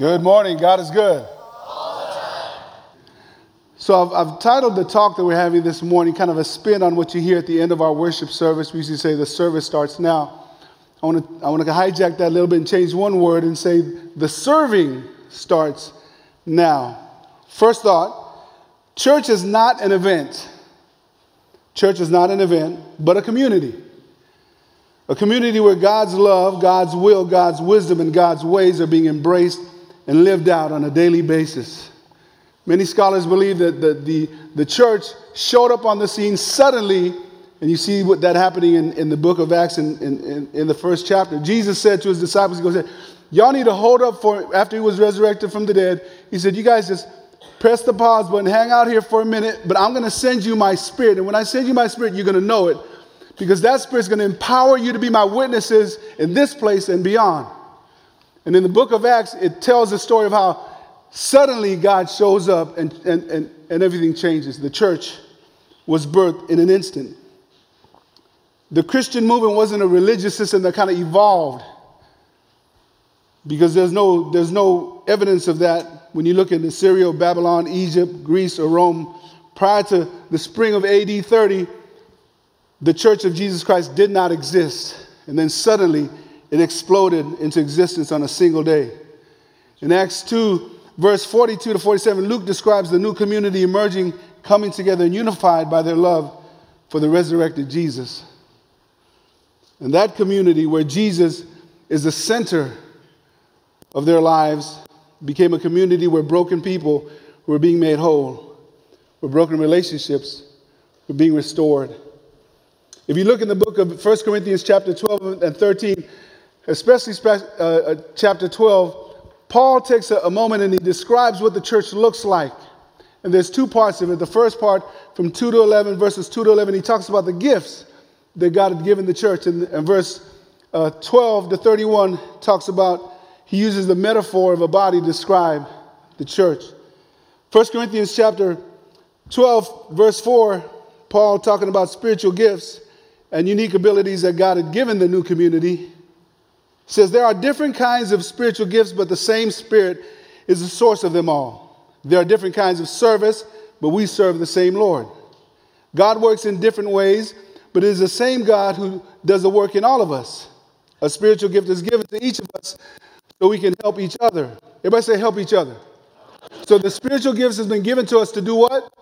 Good morning. God is good. So I've, I've, titled the talk that we're having this morning kind of a spin on what you hear at the end of our worship service. We usually say the service starts now. I want to I want to hijack that a little bit and change one word and say the serving starts now. First thought, church is not an event. Church is not an event, but a community. A community where God's love, God's will, God's wisdom, and God's ways are being embraced and lived out on a daily basis. Many scholars believe that the, the, the church showed up on the scene suddenly, and you see what that happening in, in the book of Acts in, in, in the first chapter. Jesus said to his disciples, He goes, Y'all need to hold up for after he was resurrected from the dead. He said, You guys just press the pause button, hang out here for a minute, but I'm going to send you my spirit. And when I send you my spirit, you're going to know it because that spirit's going to empower you to be my witnesses in this place and beyond. And in the book of Acts, it tells the story of how suddenly God shows up and, and, and, and everything changes. The church was birthed in an instant. The Christian movement wasn't a religious system that kind of evolved because there's no, there's no evidence of that when you look at Assyria, Babylon, Egypt, Greece, or Rome. Prior to the spring of AD 30, the church of Jesus Christ did not exist. And then suddenly it exploded into existence on a single day. In Acts 2, verse 42 to 47, Luke describes the new community emerging, coming together and unified by their love for the resurrected Jesus. And that community, where Jesus is the center of their lives, became a community where broken people were being made whole, where broken relationships were being restored. If you look in the book of 1 Corinthians chapter 12 and 13, especially uh, uh, chapter 12, Paul takes a, a moment and he describes what the church looks like. And there's two parts of it. The first part, from 2 to 11, verses 2 to 11, he talks about the gifts that God had given the church. And, and verse uh, 12 to 31 talks about, he uses the metaphor of a body to describe the church. 1 Corinthians chapter 12, verse 4, Paul talking about spiritual gifts and unique abilities that God had given the new community says there are different kinds of spiritual gifts, but the same Spirit is the source of them all. There are different kinds of service, but we serve the same Lord. God works in different ways, but it is the same God who does the work in all of us. A spiritual gift is given to each of us so we can help each other. Everybody say, help each other. So the spiritual gifts has been given to us to do what?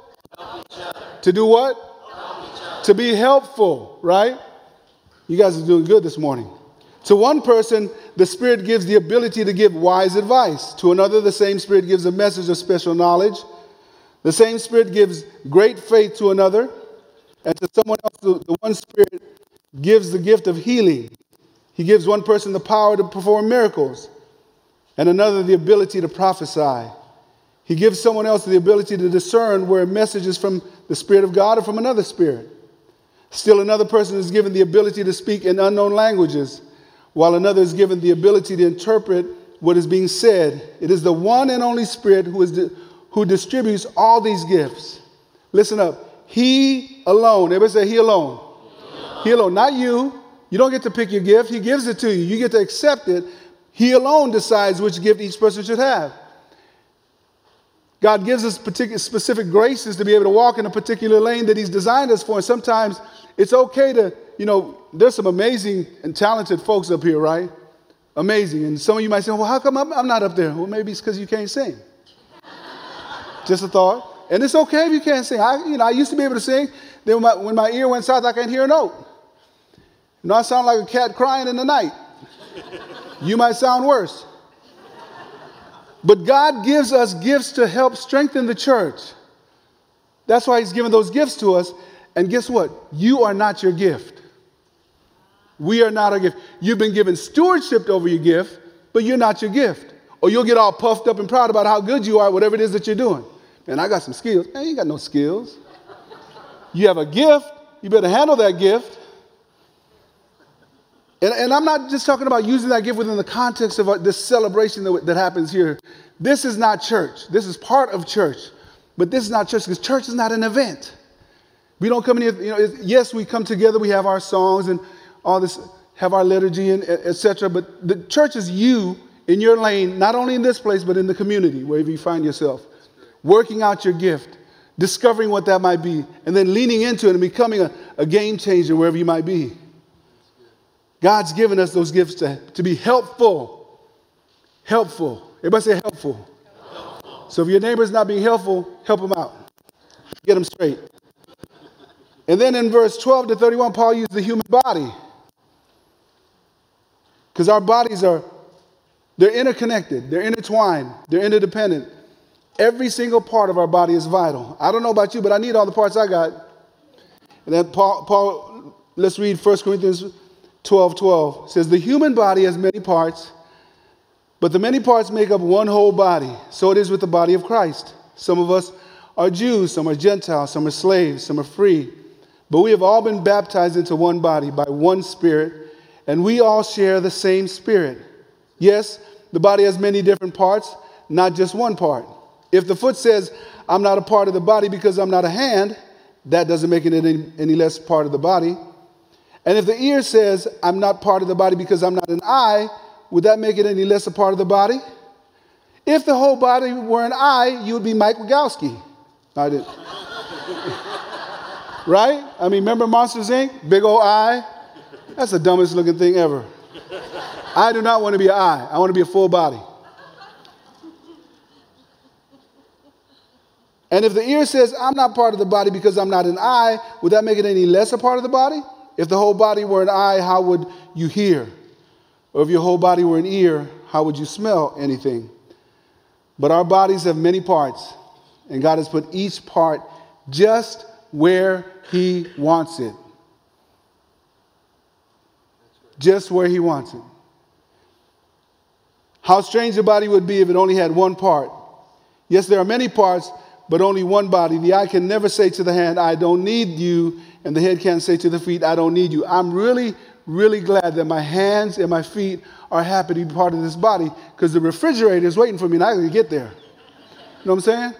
To do what? To be helpful, right? You guys are doing good this morning. To one person, the Spirit gives the ability to give wise advice. To another, the same Spirit gives a message of special knowledge. The same Spirit gives great faith to another. And to someone else, the one Spirit gives the gift of healing. He gives one person the power to perform miracles, and another the ability to prophesy. He gives someone else the ability to discern where a message is from the Spirit of God or from another Spirit. Still, another person is given the ability to speak in unknown languages while another is given the ability to interpret what is being said. It is the one and only Spirit who, is di- who distributes all these gifts. Listen up. He alone, everybody say, He alone. He alone, not you. You don't get to pick your gift, He gives it to you. You get to accept it. He alone decides which gift each person should have. God gives us particular, specific graces to be able to walk in a particular lane that He's designed us for. And sometimes it's okay to, you know, there's some amazing and talented folks up here, right? Amazing. And some of you might say, well, how come I'm, not up there? Well, maybe it's because you can't sing. Just a thought. And it's okay if you can't sing. I, you know, I used to be able to sing. Then when my, when my ear went south, I can't hear a note. You know, I sound like a cat crying in the night. you might sound worse. But God gives us gifts to help strengthen the church. That's why He's given those gifts to us. And guess what? You are not your gift. We are not a gift. You've been given stewardship over your gift, but you're not your gift. Or you'll get all puffed up and proud about how good you are, whatever it is that you're doing. Man, I got some skills. Man, you got no skills. You have a gift, you better handle that gift. And, and, I'm not just talking about using that gift within the context of uh, this celebration that, that happens here. This is not church. This is part of church. But this is not church because church is not an event. We don't come in here, you know, yes, we come together, we have our songs and all this, have our liturgy and etc. But the church is you in your lane, not only in this place, but in the community, wherever you find yourself, working out your gift, discovering what that might be, and then leaning into it and becoming a, a game changer wherever you might be. God's given us those gifts to, to be helpful. Helpful. Everybody say helpful. helpful. So if your neighbor's not being helpful, help them out. Get them straight. And then in verse 12 to 31, Paul used the human body. Because our bodies are, they're interconnected, they're intertwined, they're interdependent. Every single part of our body is vital. I don't know about you, but I need all the parts I got. And then Paul, Paul let's read 1 Corinthians 12 12. says, The human body has many parts, but the many parts make up one whole body. So it is with the body of Christ. Some of us are Jews, some are Gentiles, some are slaves, some are free. But we have all been baptized into one body by one Spirit, and we all share the same Spirit. Yes, the body has many different parts, not just one part. If the foot says, I'm not a part of the body because I'm not a hand, that doesn't make it any, any less part of the body. And if the ear says, I'm not part of the body because I'm not an eye, would that make it any less a part of the body? If the whole body were an eye, you would be Mike Wazowski. I didn't. right? I mean, remember Monsters Inc? Big old eye? That's the dumbest looking thing ever. I do not want to be an eye. I want to be a full body. And if the ear says, I'm not part of the body because I'm not an eye, would that make it any less a part of the body? If the whole body were an eye, how would you hear? Or if your whole body were an ear, how would you smell anything? But our bodies have many parts, and God has put each part just where He wants it. Just where He wants it. How strange the body would be if it only had one part. Yes, there are many parts, but only one body. The eye can never say to the hand, I don't need you, and the head can't say to the feet, I don't need you. I'm really, really glad that my hands and my feet are happy to be part of this body because the refrigerator is waiting for me and I can get there. You know what I'm saying?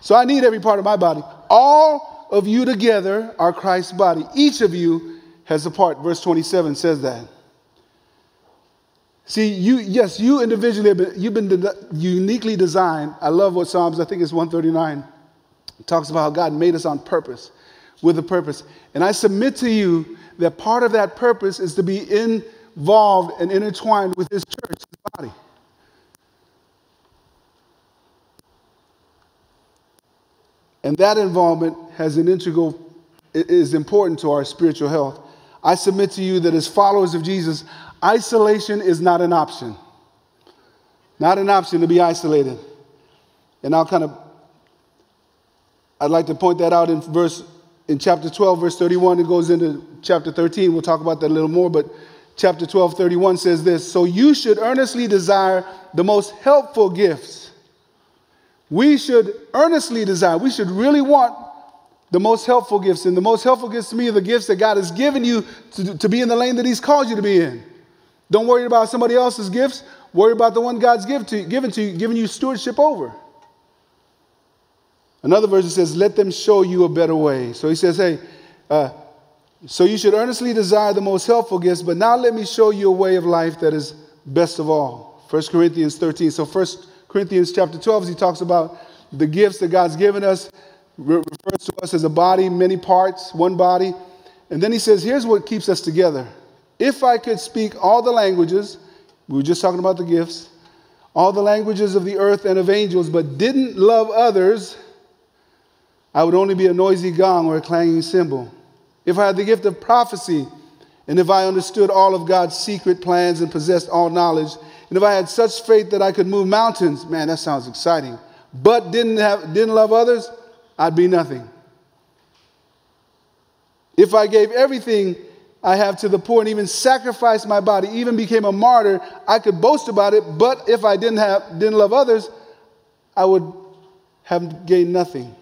So I need every part of my body. All of you together are Christ's body. Each of you has a part. Verse 27 says that. See, you, yes, you individually, have been, you've been de- uniquely designed. I love what Psalms, I think it's 139, talks about how God made us on purpose, with a purpose. And I submit to you that part of that purpose is to be involved and intertwined with His church, His body. And that involvement has an integral, is important to our spiritual health. I submit to you that as followers of Jesus, Isolation is not an option. Not an option to be isolated. And I'll kind of, I'd like to point that out in verse, in chapter 12, verse 31. It goes into chapter 13. We'll talk about that a little more, but chapter 12, 31 says this So you should earnestly desire the most helpful gifts. We should earnestly desire, we should really want the most helpful gifts. And the most helpful gifts to me are the gifts that God has given you to, to be in the lane that He's called you to be in. Don't worry about somebody else's gifts. Worry about the one God's to, given to you, giving you stewardship over. Another version says, Let them show you a better way. So he says, Hey, uh, so you should earnestly desire the most helpful gifts, but now let me show you a way of life that is best of all. 1 Corinthians 13. So 1 Corinthians chapter 12, as he talks about the gifts that God's given us, refers to us as a body, many parts, one body. And then he says, Here's what keeps us together. If I could speak all the languages, we were just talking about the gifts, all the languages of the earth and of angels, but didn't love others, I would only be a noisy gong or a clanging cymbal. If I had the gift of prophecy, and if I understood all of God's secret plans and possessed all knowledge, and if I had such faith that I could move mountains, man, that sounds exciting, but didn't, have, didn't love others, I'd be nothing. If I gave everything I have to the poor and even sacrificed my body, even became a martyr, I could boast about it, but if I didn't have didn't love others, I would have gained nothing.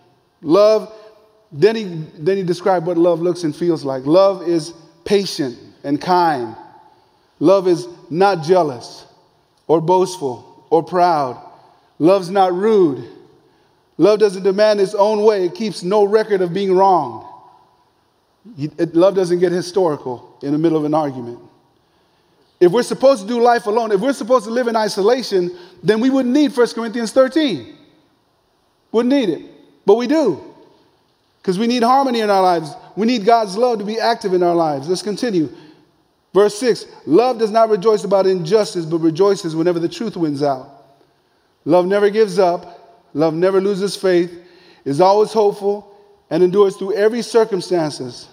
Love, then he then he described what love looks and feels like. Love is patient and kind. Love is not jealous or boastful or proud. Love's not rude. Love doesn't demand its own way. It keeps no record of being wronged love doesn't get historical in the middle of an argument. if we're supposed to do life alone, if we're supposed to live in isolation, then we wouldn't need 1 Corinthians 13. Wouldn't need it. But we do. Because we need harmony in our lives. We need God's love to be active in our lives. Let's continue. Verse 6 Love does not rejoice about injustice, but rejoices whenever the truth wins out. Love never gives up. Love never loses faith, is always hopeful, and endures through every circumstances.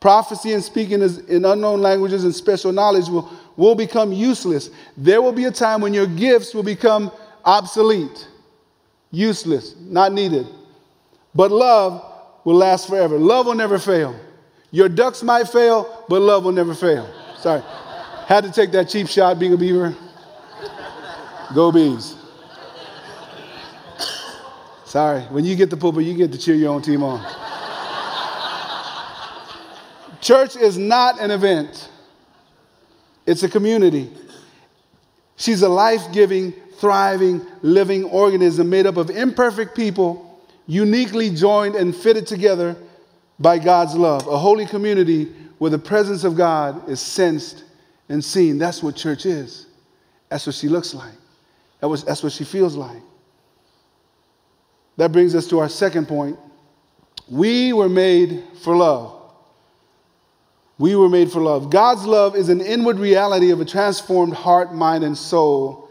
Prophecy and speaking in unknown languages and special knowledge will, will become useless. There will be a time when your gifts will become obsolete, useless, not needed. But love will last forever. Love will never fail. Your ducks might fail, but love will never fail. Sorry. Had to take that cheap shot being a beaver. Go Beavs. Sorry. When you get the pulpit, you get to cheer your own team on. Church is not an event, it's a community. She's a life giving, thriving, living organism made up of imperfect people, uniquely joined and fitted together by God's love. A holy community where the presence of God is sensed and seen. That's what church is. That's what she looks like. That was, That's what she feels like. That brings us to our second point. We were made for love. We were made for love. God's love is an inward reality of a transformed heart, mind, and soul,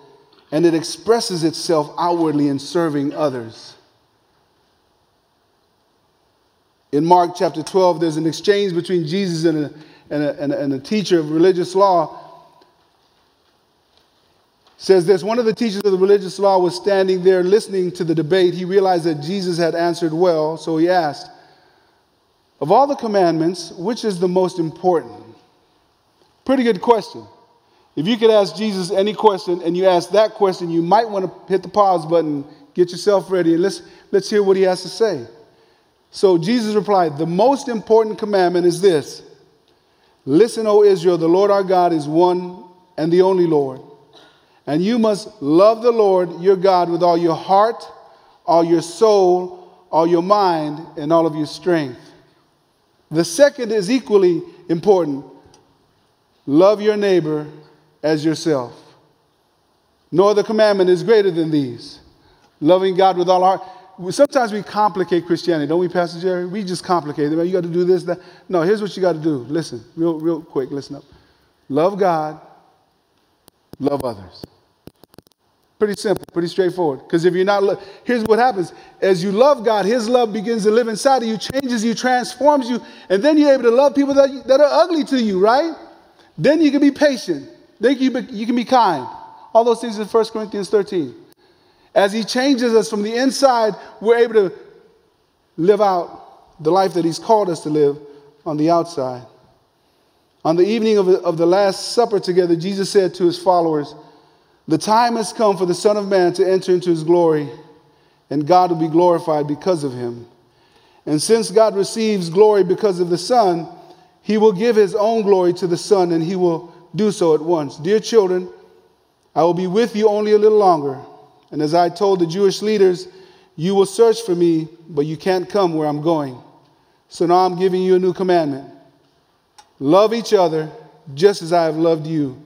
and it expresses itself outwardly in serving others. In Mark chapter 12, there's an exchange between Jesus and a, and a, and a, teacher of religious law. Says this one of the teachers of the religious law was standing there listening to the debate. He realized that Jesus had answered well, so he asked, Of all the commandments, which is the most important? Pretty good question. If you could ask Jesus any question and you ask that question, you might want to hit the pause button, get yourself ready, and let's, let's hear what he has to say. So Jesus replied, The most important commandment is this Listen, O Israel, the Lord our God is one and the only Lord. And you must love the Lord your God with all your heart, all your soul, all your mind, and all of your strength. The second is equally important love your neighbor as yourself. No other commandment is greater than these. Loving God with all our heart sometimes we complicate Christianity, don't we, Pastor Jerry? We just complicate it. You got to do this, that. No, here's what you got to do. Listen, real, real quick, listen up. Love God, love others. Pretty simple, pretty straightforward. Because if you're not, lo- here's what happens. As you love God, His love begins to live inside of you, changes you, transforms you, and then you're able to love people that, that are ugly to you, right? Then you can be patient. Then you, you can be kind. All those things in 1 Corinthians 13. As He changes us from the inside, we're able to live out the life that He's called us to live on the outside. On the evening of of the Last Supper together, Jesus said to His followers, The time has come for the Son of Man to enter into His glory, and God will be glorified because of Him. And since God receives glory because of the Son, He will give His own glory to the Son, and He will do so at once. Dear children, I will be with you only a little longer. And as I told the Jewish leaders, you will search for me, but you can't come where I'm going. So now I'm giving you a new commandment love each other just as I have loved you.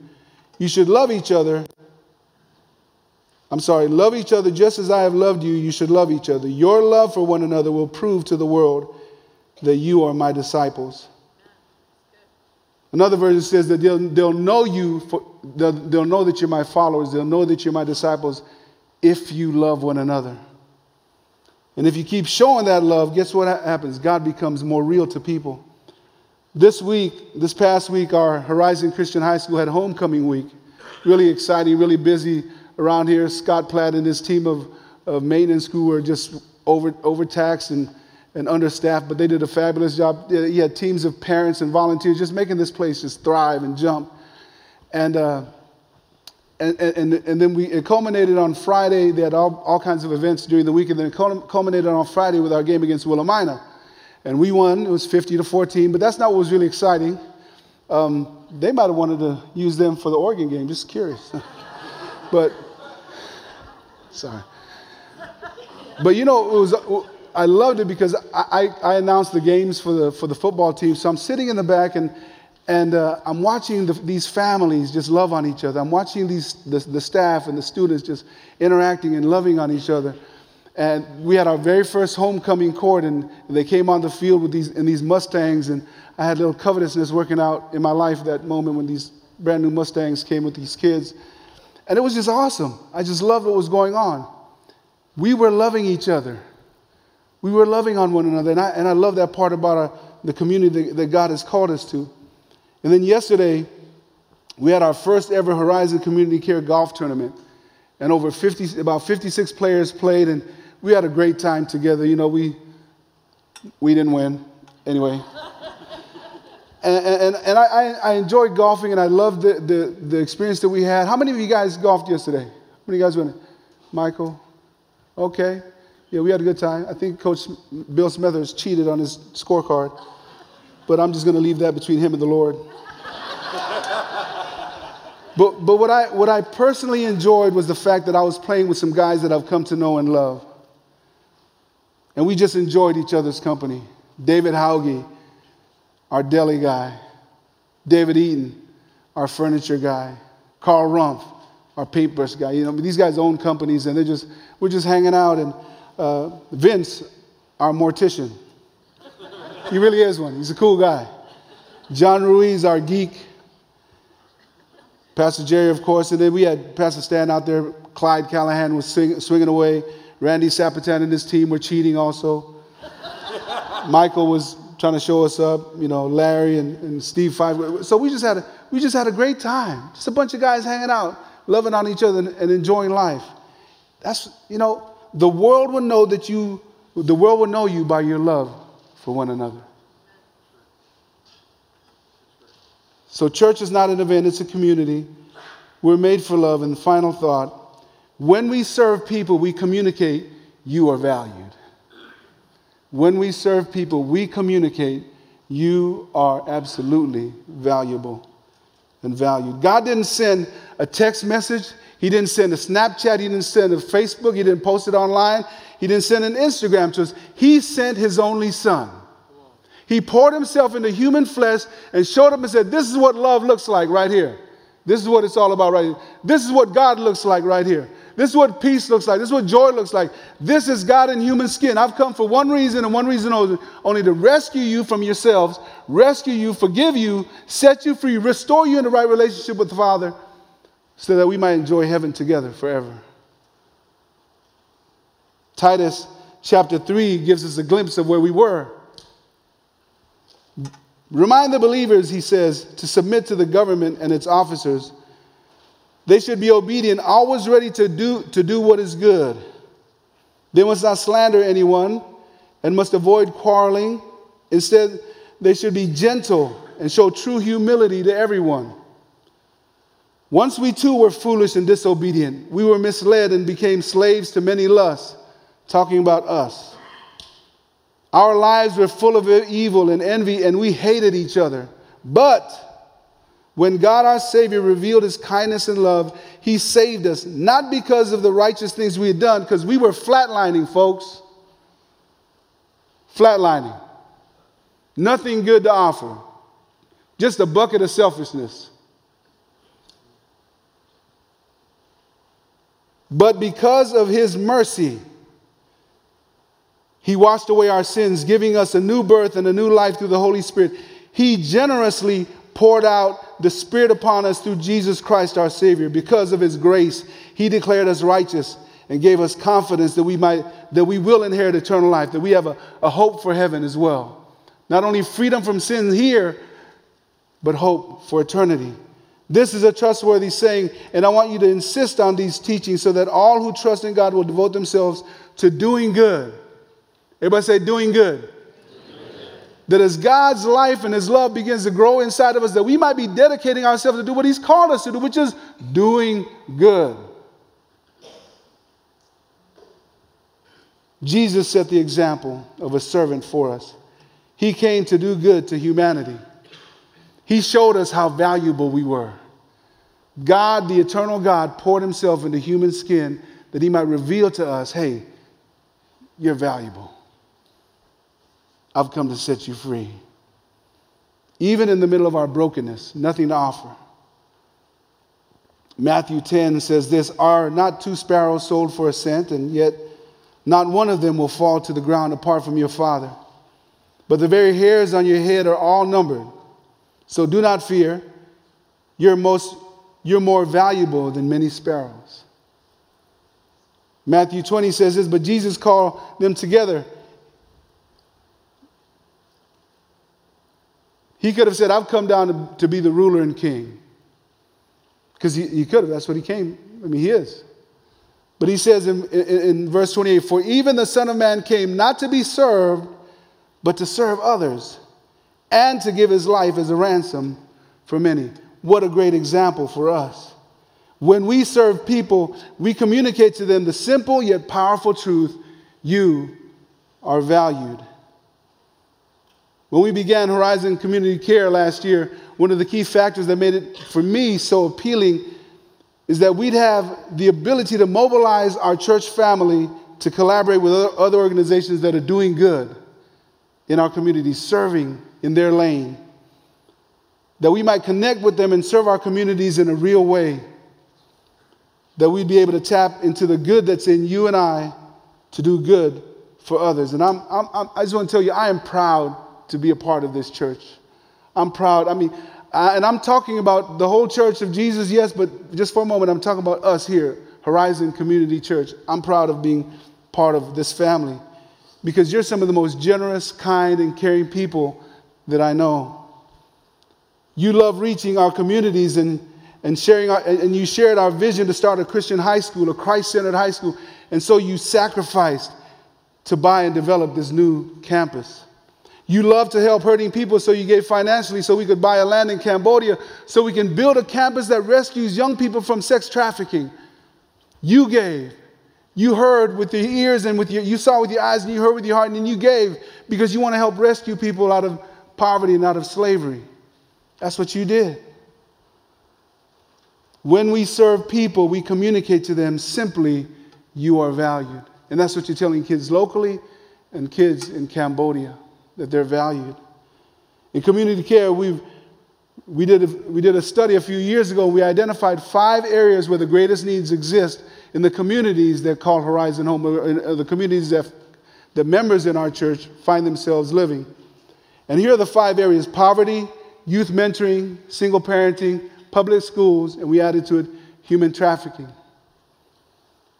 You should love each other. I'm sorry, love each other just as I have loved you. You should love each other. Your love for one another will prove to the world that you are my disciples. Another version says that they'll, they'll know you, for, they'll, they'll know that you're my followers, they'll know that you're my disciples if you love one another. And if you keep showing that love, guess what happens? God becomes more real to people. This week, this past week, our Horizon Christian High School had homecoming week. Really exciting, really busy around here. Scott Platt and his team of, of maintenance crew were just over, overtaxed and, and understaffed, but they did a fabulous job. He had teams of parents and volunteers just making this place just thrive and jump. And uh, and, and, and then we, it culminated on Friday. They had all, all kinds of events during the week, and then it culminated on Friday with our game against Willamina. And we won. It was 50 to 14, but that's not what was really exciting. Um, they might have wanted to use them for the Oregon game, just curious. but, sorry. But you know, it was, I loved it because I, I, I announced the games for the, for the football team. So I'm sitting in the back, and And uh, I'm watching the, these families just love on each other. I'm watching these, the, the staff and the students just interacting and loving on each other. And we had our very first homecoming court, and they came on the field with these, in these Mustangs. And I had a little covetousness working out in my life that moment when these brand new Mustangs came with these kids. And it was just awesome. I just loved what was going on. We were loving each other. We were loving on one another. And I, and I love that part about our, the community that, that God has called us to. And then yesterday, we had our first ever Horizon Community Care Golf Tournament. And over 50, about 56 players played, and we had a great time together. You know, we, we didn't win anyway. And, and, and I, I enjoyed golfing, and I loved the, the, the experience that we had. How many of you guys golfed yesterday? How many of you guys went? Michael? Okay. Yeah, we had a good time. I think Coach Bill Smithers cheated on his scorecard, but I'm just going to leave that between him and the Lord. but but what, I, what I personally enjoyed was the fact that I was playing with some guys that I've come to know and love. And we just enjoyed each other's company. David Hauge, our deli guy. David Eaton, our furniture guy. Carl Rumpf, our paintbrush guy. You know, these guys own companies and they're just, we're just hanging out. And uh, Vince, our mortician. he really is one. He's a cool guy. John Ruiz, our geek. Pastor Jerry, of course. And then we had Pastor Stan out there. Clyde Callahan was swinging away. Randy Sapitan and his team were cheating also. Michael was trying to show us up, you know, Larry and, and Steve Five. So we just had a, we just had a great time. Just a bunch of guys hanging out, loving on each other and, and enjoying life. That's, you know, the world will know that you, the world will know you by your love for one another. So church is not an event, it's a community. We're made for love. And the final thought, when we serve people, we communicate, you are valued. When we serve people, we communicate, you are absolutely valuable and valued. God didn't send a text message, He didn't send a Snapchat, He didn't send a Facebook, He didn't post it online, He didn't send an Instagram to us. He sent His only Son. He poured Himself into human flesh and showed up and said, This is what love looks like right here. This is what it's all about right here. This is what God looks like right here. This is what peace looks like. This is what joy looks like. This is God in human skin. I've come for one reason and one reason only, only to rescue you from yourselves, rescue you, forgive you, set you free, restore you in the right relationship with the Father so that we might enjoy heaven together forever. Titus chapter 3 gives us a glimpse of where we were. Remind the believers, he says, to submit to the government and its officers they should be obedient, always ready to do, to do what is good. They must not slander anyone and must avoid quarreling. Instead, they should be gentle and show true humility to everyone. Once we too were foolish and disobedient, we were misled and became slaves to many lusts, talking about us. Our lives were full of evil and envy, and we hated each other. But when God our Savior revealed his kindness and love, he saved us, not because of the righteous things we had done, because we were flatlining, folks. Flatlining. Nothing good to offer, just a bucket of selfishness. But because of his mercy, he washed away our sins, giving us a new birth and a new life through the Holy Spirit. He generously poured out the Spirit upon us through Jesus Christ our Savior. Because of His grace, He declared us righteous and gave us confidence that we might that we will inherit eternal life, that we have a, a hope for heaven as well. Not only freedom from sin here, but hope for eternity. This is a trustworthy saying, and I want you to insist on these teachings so that all who trust in God will devote themselves to doing good. Everybody say, doing good that as God's life and His love begins to grow inside of us, that we might be dedicating ourselves to do what He's called us to do, which is doing good. Jesus set the example of a servant for us. He came to do good to humanity. He showed us how valuable we were. God, the eternal God, poured Himself into human skin that He might reveal to us hey, you're valuable. I've come to set you free. even in the middle of our brokenness, nothing to offer. Matthew 10 says this Are not two sparrows sold for a cent, and yet not one of them will fall to the ground apart from your Father? But the very hairs on your head are all numbered. So do not fear. You're, most, you're more valuable than many sparrows. Matthew 20 says this, but Jesus called them together. He could have said, I've come down to, to be the ruler and king. Because he, he could have, that's what he came. I mean, he is. But he says in, in, in verse 28 For even the Son of Man came not to be served, but to serve others, and to give his life as a ransom for many. What a great example for us. When we serve people, we communicate to them the simple yet powerful truth you are valued. When we began Horizon Community Care last year, one of the key factors that made it for me so appealing is that we'd have the ability to mobilize our church family to collaborate with other organizations that are doing good in our community, serving in their lane, that we might connect with them and serve our communities in a real way that we'd be able to tap into the good that's in you and I to do good for others. And I'm, I'm, I'm, just want to tell you, I am proud to be a part of this church. I'm proud. I mean, I, and I'm talking about the whole church of Jesus, yes, but just for a moment, I'm talking about us here, Horizon Community Church. I'm proud of being part of this family because you're some of the most generous, kind, and caring people that I know. You love reaching our communities and and sharing our, and you shared our vision to start a Christian high school, a Christ-centered high school, and so you sacrificed to buy and develop this new campus. You love to help hurting people, so you gave financially so we could buy a land in Cambodia, so we can build a campus that rescues young people from sex trafficking. You gave. You heard with your ears and with your, you saw with your eyes and you heard with your heart, and then you gave because you want to help rescue people out of poverty and out of slavery. That's what you did. When we serve people, we communicate to them simply, you are valued. And that's what you're telling kids locally and kids in Cambodia, that they're valued. In community care, we've, we, did a, we did a study a few years ago. We identified five areas where the greatest needs exist in the communities that call Horizon Home, or uh, the communities that the members in our church find themselves living. And here are the five areas poverty, youth mentoring, single parenting, public schools, and we added to it human trafficking.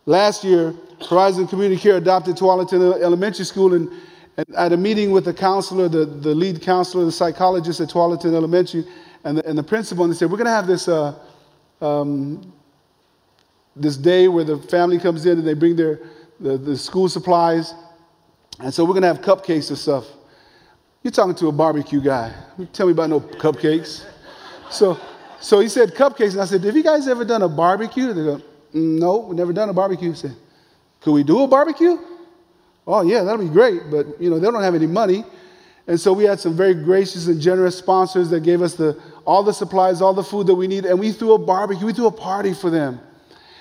Last year, Horizon Community Care adopted Tualatin Elementary School, and, and, at a meeting with the counselor, the, the lead counselor, the psychologist at Tualatin Elementary, and the, and the principal, and they said, We're going to have this, uh, um, this day where the family comes in and they bring their the, the school supplies. And so we're going to have cupcakes and stuff. You're talking to a barbecue guy. Tell me about no cupcakes. So so he said cupcakes, and I said, Have you guys ever done a barbecue? They go, mm, No, we've never done a barbecue. He said, Could we do a barbecue? Oh, yeah, that'll be great, but you know, they don't have any money. And so we had some very gracious and generous sponsors that gave us the, all the supplies, all the food that we need, and we threw a barbecue, we threw a party for them.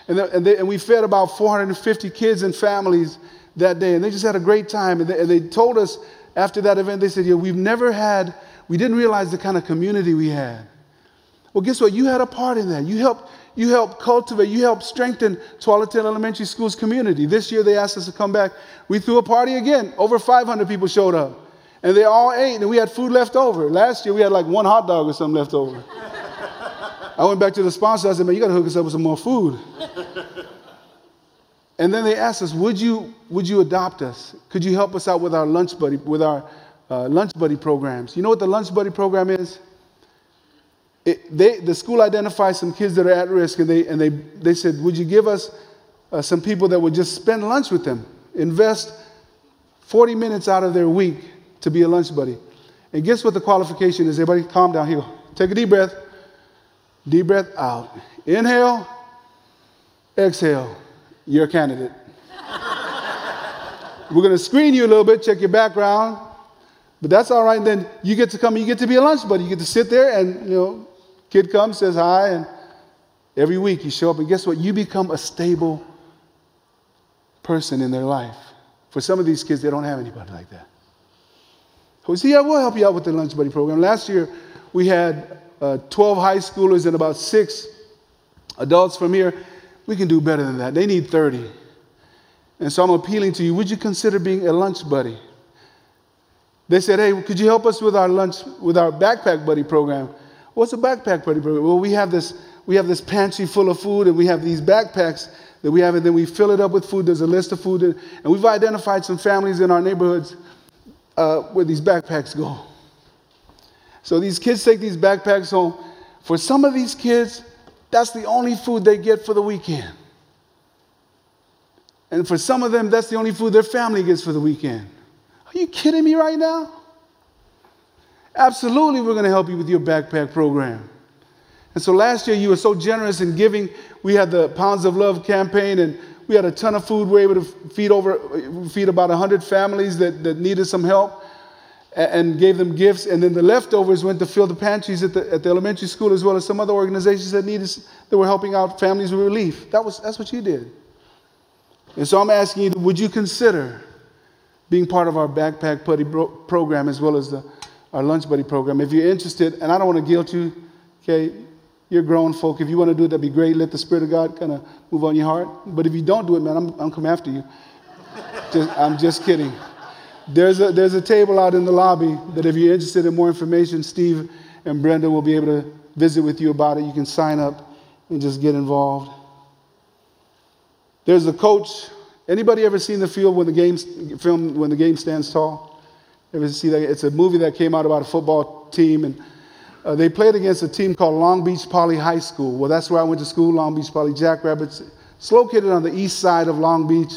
And, the, and, they, and we fed about 450 kids and families that day, and they just had a great time. And they, and they told us after that event, they said, Yeah, we've never had, we didn't realize the kind of community we had. Well, guess what? You had a part in that. You helped, you helped cultivate, you helped strengthen Tualatin Elementary School's community. This year they asked us to come back. We threw a party again. Over 500 people showed up. And they all ate, and we had food left over. Last year we had like one hot dog or something left over. I went back to the sponsor. I said, man, you got to hook us up with some more food. and then they asked us, would you, would you adopt us? Could you help us out with our lunch buddy, with our uh, lunch buddy programs? You know what the lunch buddy program is? It, they, the school identified some kids that are at risk, and they, and they, they said, Would you give us uh, some people that would just spend lunch with them? Invest 40 minutes out of their week to be a lunch buddy. And guess what the qualification is? Everybody calm down here. Take a deep breath. Deep breath out. Inhale, exhale. You're a candidate. We're going to screen you a little bit, check your background. But that's all right. Then you get to come, you get to be a lunch buddy. You get to sit there and, you know, Kid comes, says hi, and every week you show up, and guess what? You become a stable person in their life. For some of these kids, they don't have anybody like that. We said, yeah, we'll help you out with the Lunch Buddy program. Last year, we had uh, 12 high schoolers and about six adults from here. We can do better than that. They need 30. And so I'm appealing to you would you consider being a lunch buddy? They said, hey, could you help us with our lunch, with our backpack buddy program? What's a backpack buddy program? Well, we have this, we have this pantry full of food and we have these backpacks that we have, and then we fill it up with food. There's a list of food, and, and we've identified some families in our neighborhoods uh, where these backpacks go. So these kids take these backpacks home. For some of these kids, that's the only food they get for the weekend. And for some of them, that's the only food their family gets for the weekend. Are you kidding me right now? Absolutely, we're going to help you with your backpack program. And so last year, you were so generous in giving. We had the Pounds of Love campaign, and we had a ton of food. We were able to feed over, feed about 100 families that, that needed some help and gave them gifts. And then the leftovers went to fill the pantries at the, at the elementary school as well as some other organizations that needed, that were helping out families with relief. That was, that's what you did. And so I'm asking you, would you consider being part of our backpack buddy program as well as the, our lunch buddy program? If you're interested, and I don't want to guilt you, okay, you're grown folk. If you want to do it, that'd be great. Let the Spirit of God kind of move on your heart. But if you don't do it, man, I'm, I'm coming after you. just, I'm just kidding. There's a, there's a table out in the lobby that if you're interested in more information, Steve and Brenda will be able to visit with you about it. You can sign up and just get involved. There's a coach. Anybody ever seen the field when the game film when the game stands tall? See that? It's a movie that came out about a football team, and uh, they played against a team called Long Beach Poly High School. Well, that's where I went to school, Long Beach Poly Jackrabbits. It's located on the east side of Long Beach,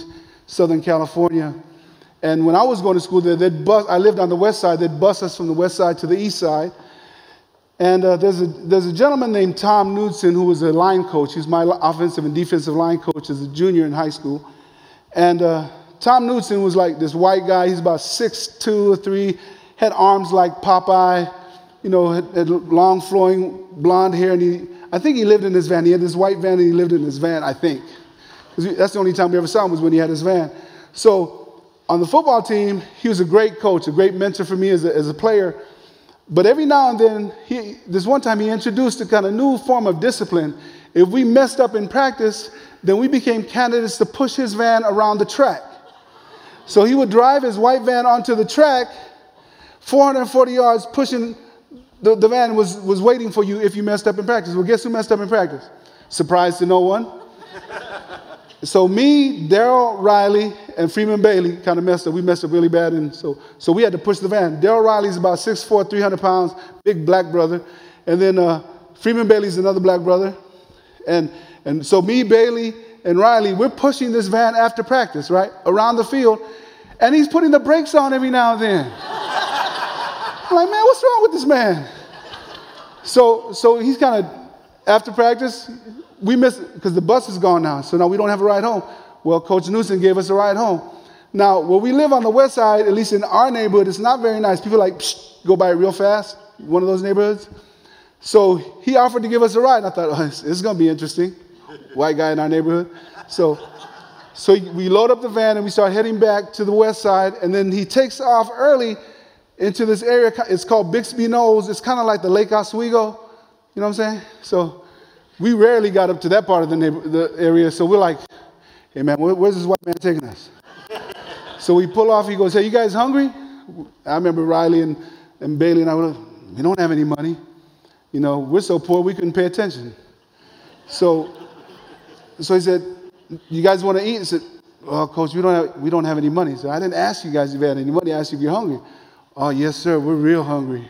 Southern California. And when I was going to school there, they'd bus, I lived on the west side. They'd bus us from the west side to the east side. And uh, there's, a, there's a gentleman named Tom Knudsen who was a line coach. He's my offensive and defensive line coach as a junior in high school. And uh, Tom Newton was like this white guy. He's about six two or 3, had arms like Popeye, you know, had, had long flowing blonde hair. And he, I think he lived in his van. He had this white van and he lived in his van, I think. That's the only time we ever saw him was when he had his van. So on the football team, he was a great coach, a great mentor for me as a, as a player. But every now and then, he, this one time, he introduced a kind of new form of discipline. If we messed up in practice, then we became candidates to push his van around the track. So he would drive his white van onto the track, 440 yards, pushing the, the van was, was waiting for you if you messed up in practice. Well, guess who messed up in practice? Surprise to no one. So me, Daryl Riley, and Freeman Bailey kind of messed up. We messed up really bad, and so so we had to push the van. Daryl Riley's about 6'4", 300 pounds, big black brother, and then uh, Freeman Bailey's another black brother, and and so me, Bailey, and Riley, we're pushing this van after practice, right, around the field, and he's putting the brakes on every now and then. I'm like, man, what's wrong with this man? So so he's kind of after practice, we miss because the bus is gone now, so now we don't have a ride home. Well, Coach Newsom gave us a ride home. Now, where we live on the west side, at least in our neighborhood, it's not very nice. People like go by real fast. One of those neighborhoods. So he offered to give us a ride. And I thought, oh, this is going to be interesting. White guy in our neighborhood. So, so we load up the van and we start heading back to the west side. And then he takes off early into this area. It's called Bixby Knolls. It's kind of like the Lake Oswego. You know what I'm saying? So we rarely got up to that part of the, neighbor, the area, so we're like, hey man, where, where's this white man taking us? so we pull off, he goes, hey, you guys hungry? I remember Riley and, and Bailey and I were like, we don't have any money. You know, we're so poor we couldn't pay attention. So, so he said, you guys want to eat? I said, well, coach, we don't have, we don't have any money. So I didn't ask you guys if you had any money. I asked you if you're hungry. Oh, yes, sir, we're real hungry.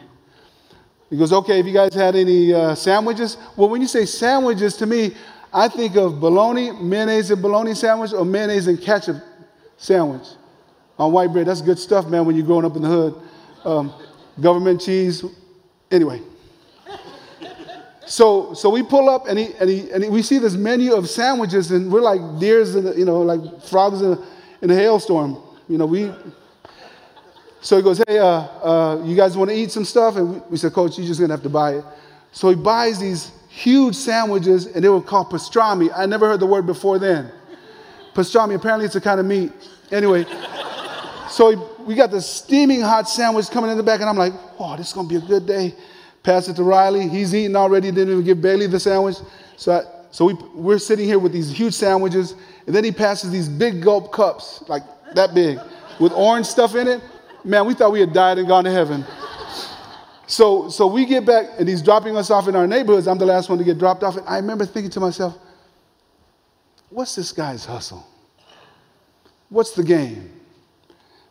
He goes, okay, if you guys had any uh, sandwiches. Well, when you say sandwiches, to me, I think of bologna, mayonnaise and bologna sandwich, or mayonnaise and ketchup sandwich on white bread. That's good stuff, man, when you're growing up in the hood. Um, government cheese. Anyway. So, so we pull up and, he, and, he, and we see this menu of sandwiches, and we're like deers, in the, you know, like frogs in a, in a hailstorm. You know, we so he goes, Hey, uh, uh, you guys want to eat some stuff? And we said, Coach, you're just going to have to buy it. So he buys these huge sandwiches, and they were called pastrami. I never heard the word before then. Pastrami, apparently it's a kind of meat. Anyway, So we got the steaming hot sandwich coming in the back, and I'm like, oh, this is going to be a good day. Pass it to Riley. He's eating already, didn't even give Bailey the sandwich. So, I, so we, we're sitting here with these huge sandwiches, and then he passes these big gulp cups, like that big, with orange stuff in it. Man, we thought we had died and gone to heaven. So, so we get back, and he's dropping us off in our neighborhoods. I'm the last one to get dropped off. And I remember thinking to myself, what's this guy's hustle? What's the game?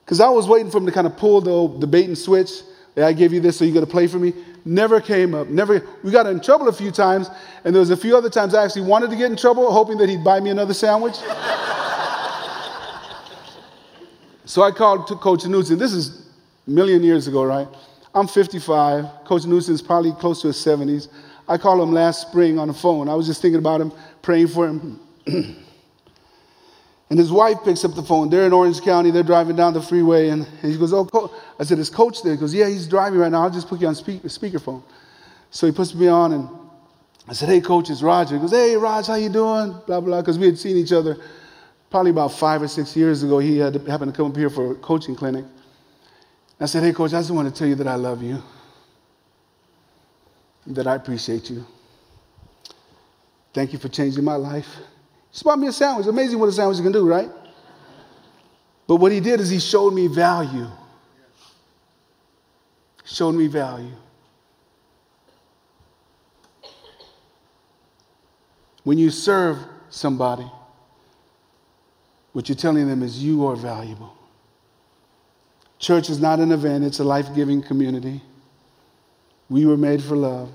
Because I was waiting for him to kind of pull the, the bait and switch. Hey, I gave you this, so you're going to play for me. Never came up. Never. We got in trouble a few times, and there was a few other times I actually wanted to get in trouble, hoping that he'd buy me another sandwich. so I called Coach Newton. This is a million years ago, right? I'm 55. Coach Newton's probably close to his 70s. I called him last spring on the phone. I was just thinking about him, praying for him. and his wife picks up the phone. They're in Orange County. They're driving down the freeway. And, he goes, Oh. I said, Is coach there? He goes, Yeah, he's driving right now. I'll just put you on speak, speakerphone. So he puts me on and I said, Hey, coach, it's Roger. He goes, Hey, Raj, how you doing? Blah, blah, because we had seen each other probably about five or six years ago. He had happened to come up here for a coaching clinic. I said, Hey, coach, I just want to tell you that I love you, that I appreciate you. Thank you for changing my life. He bought me a sandwich. Amazing what a sandwich can do, right? But what he did is he showed me value. Showed me value. When you serve somebody, what you're telling them is you are valuable. Church is not an event, it's a life giving community. We were made for love.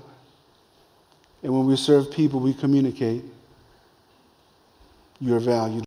And when we serve people, we communicate your value.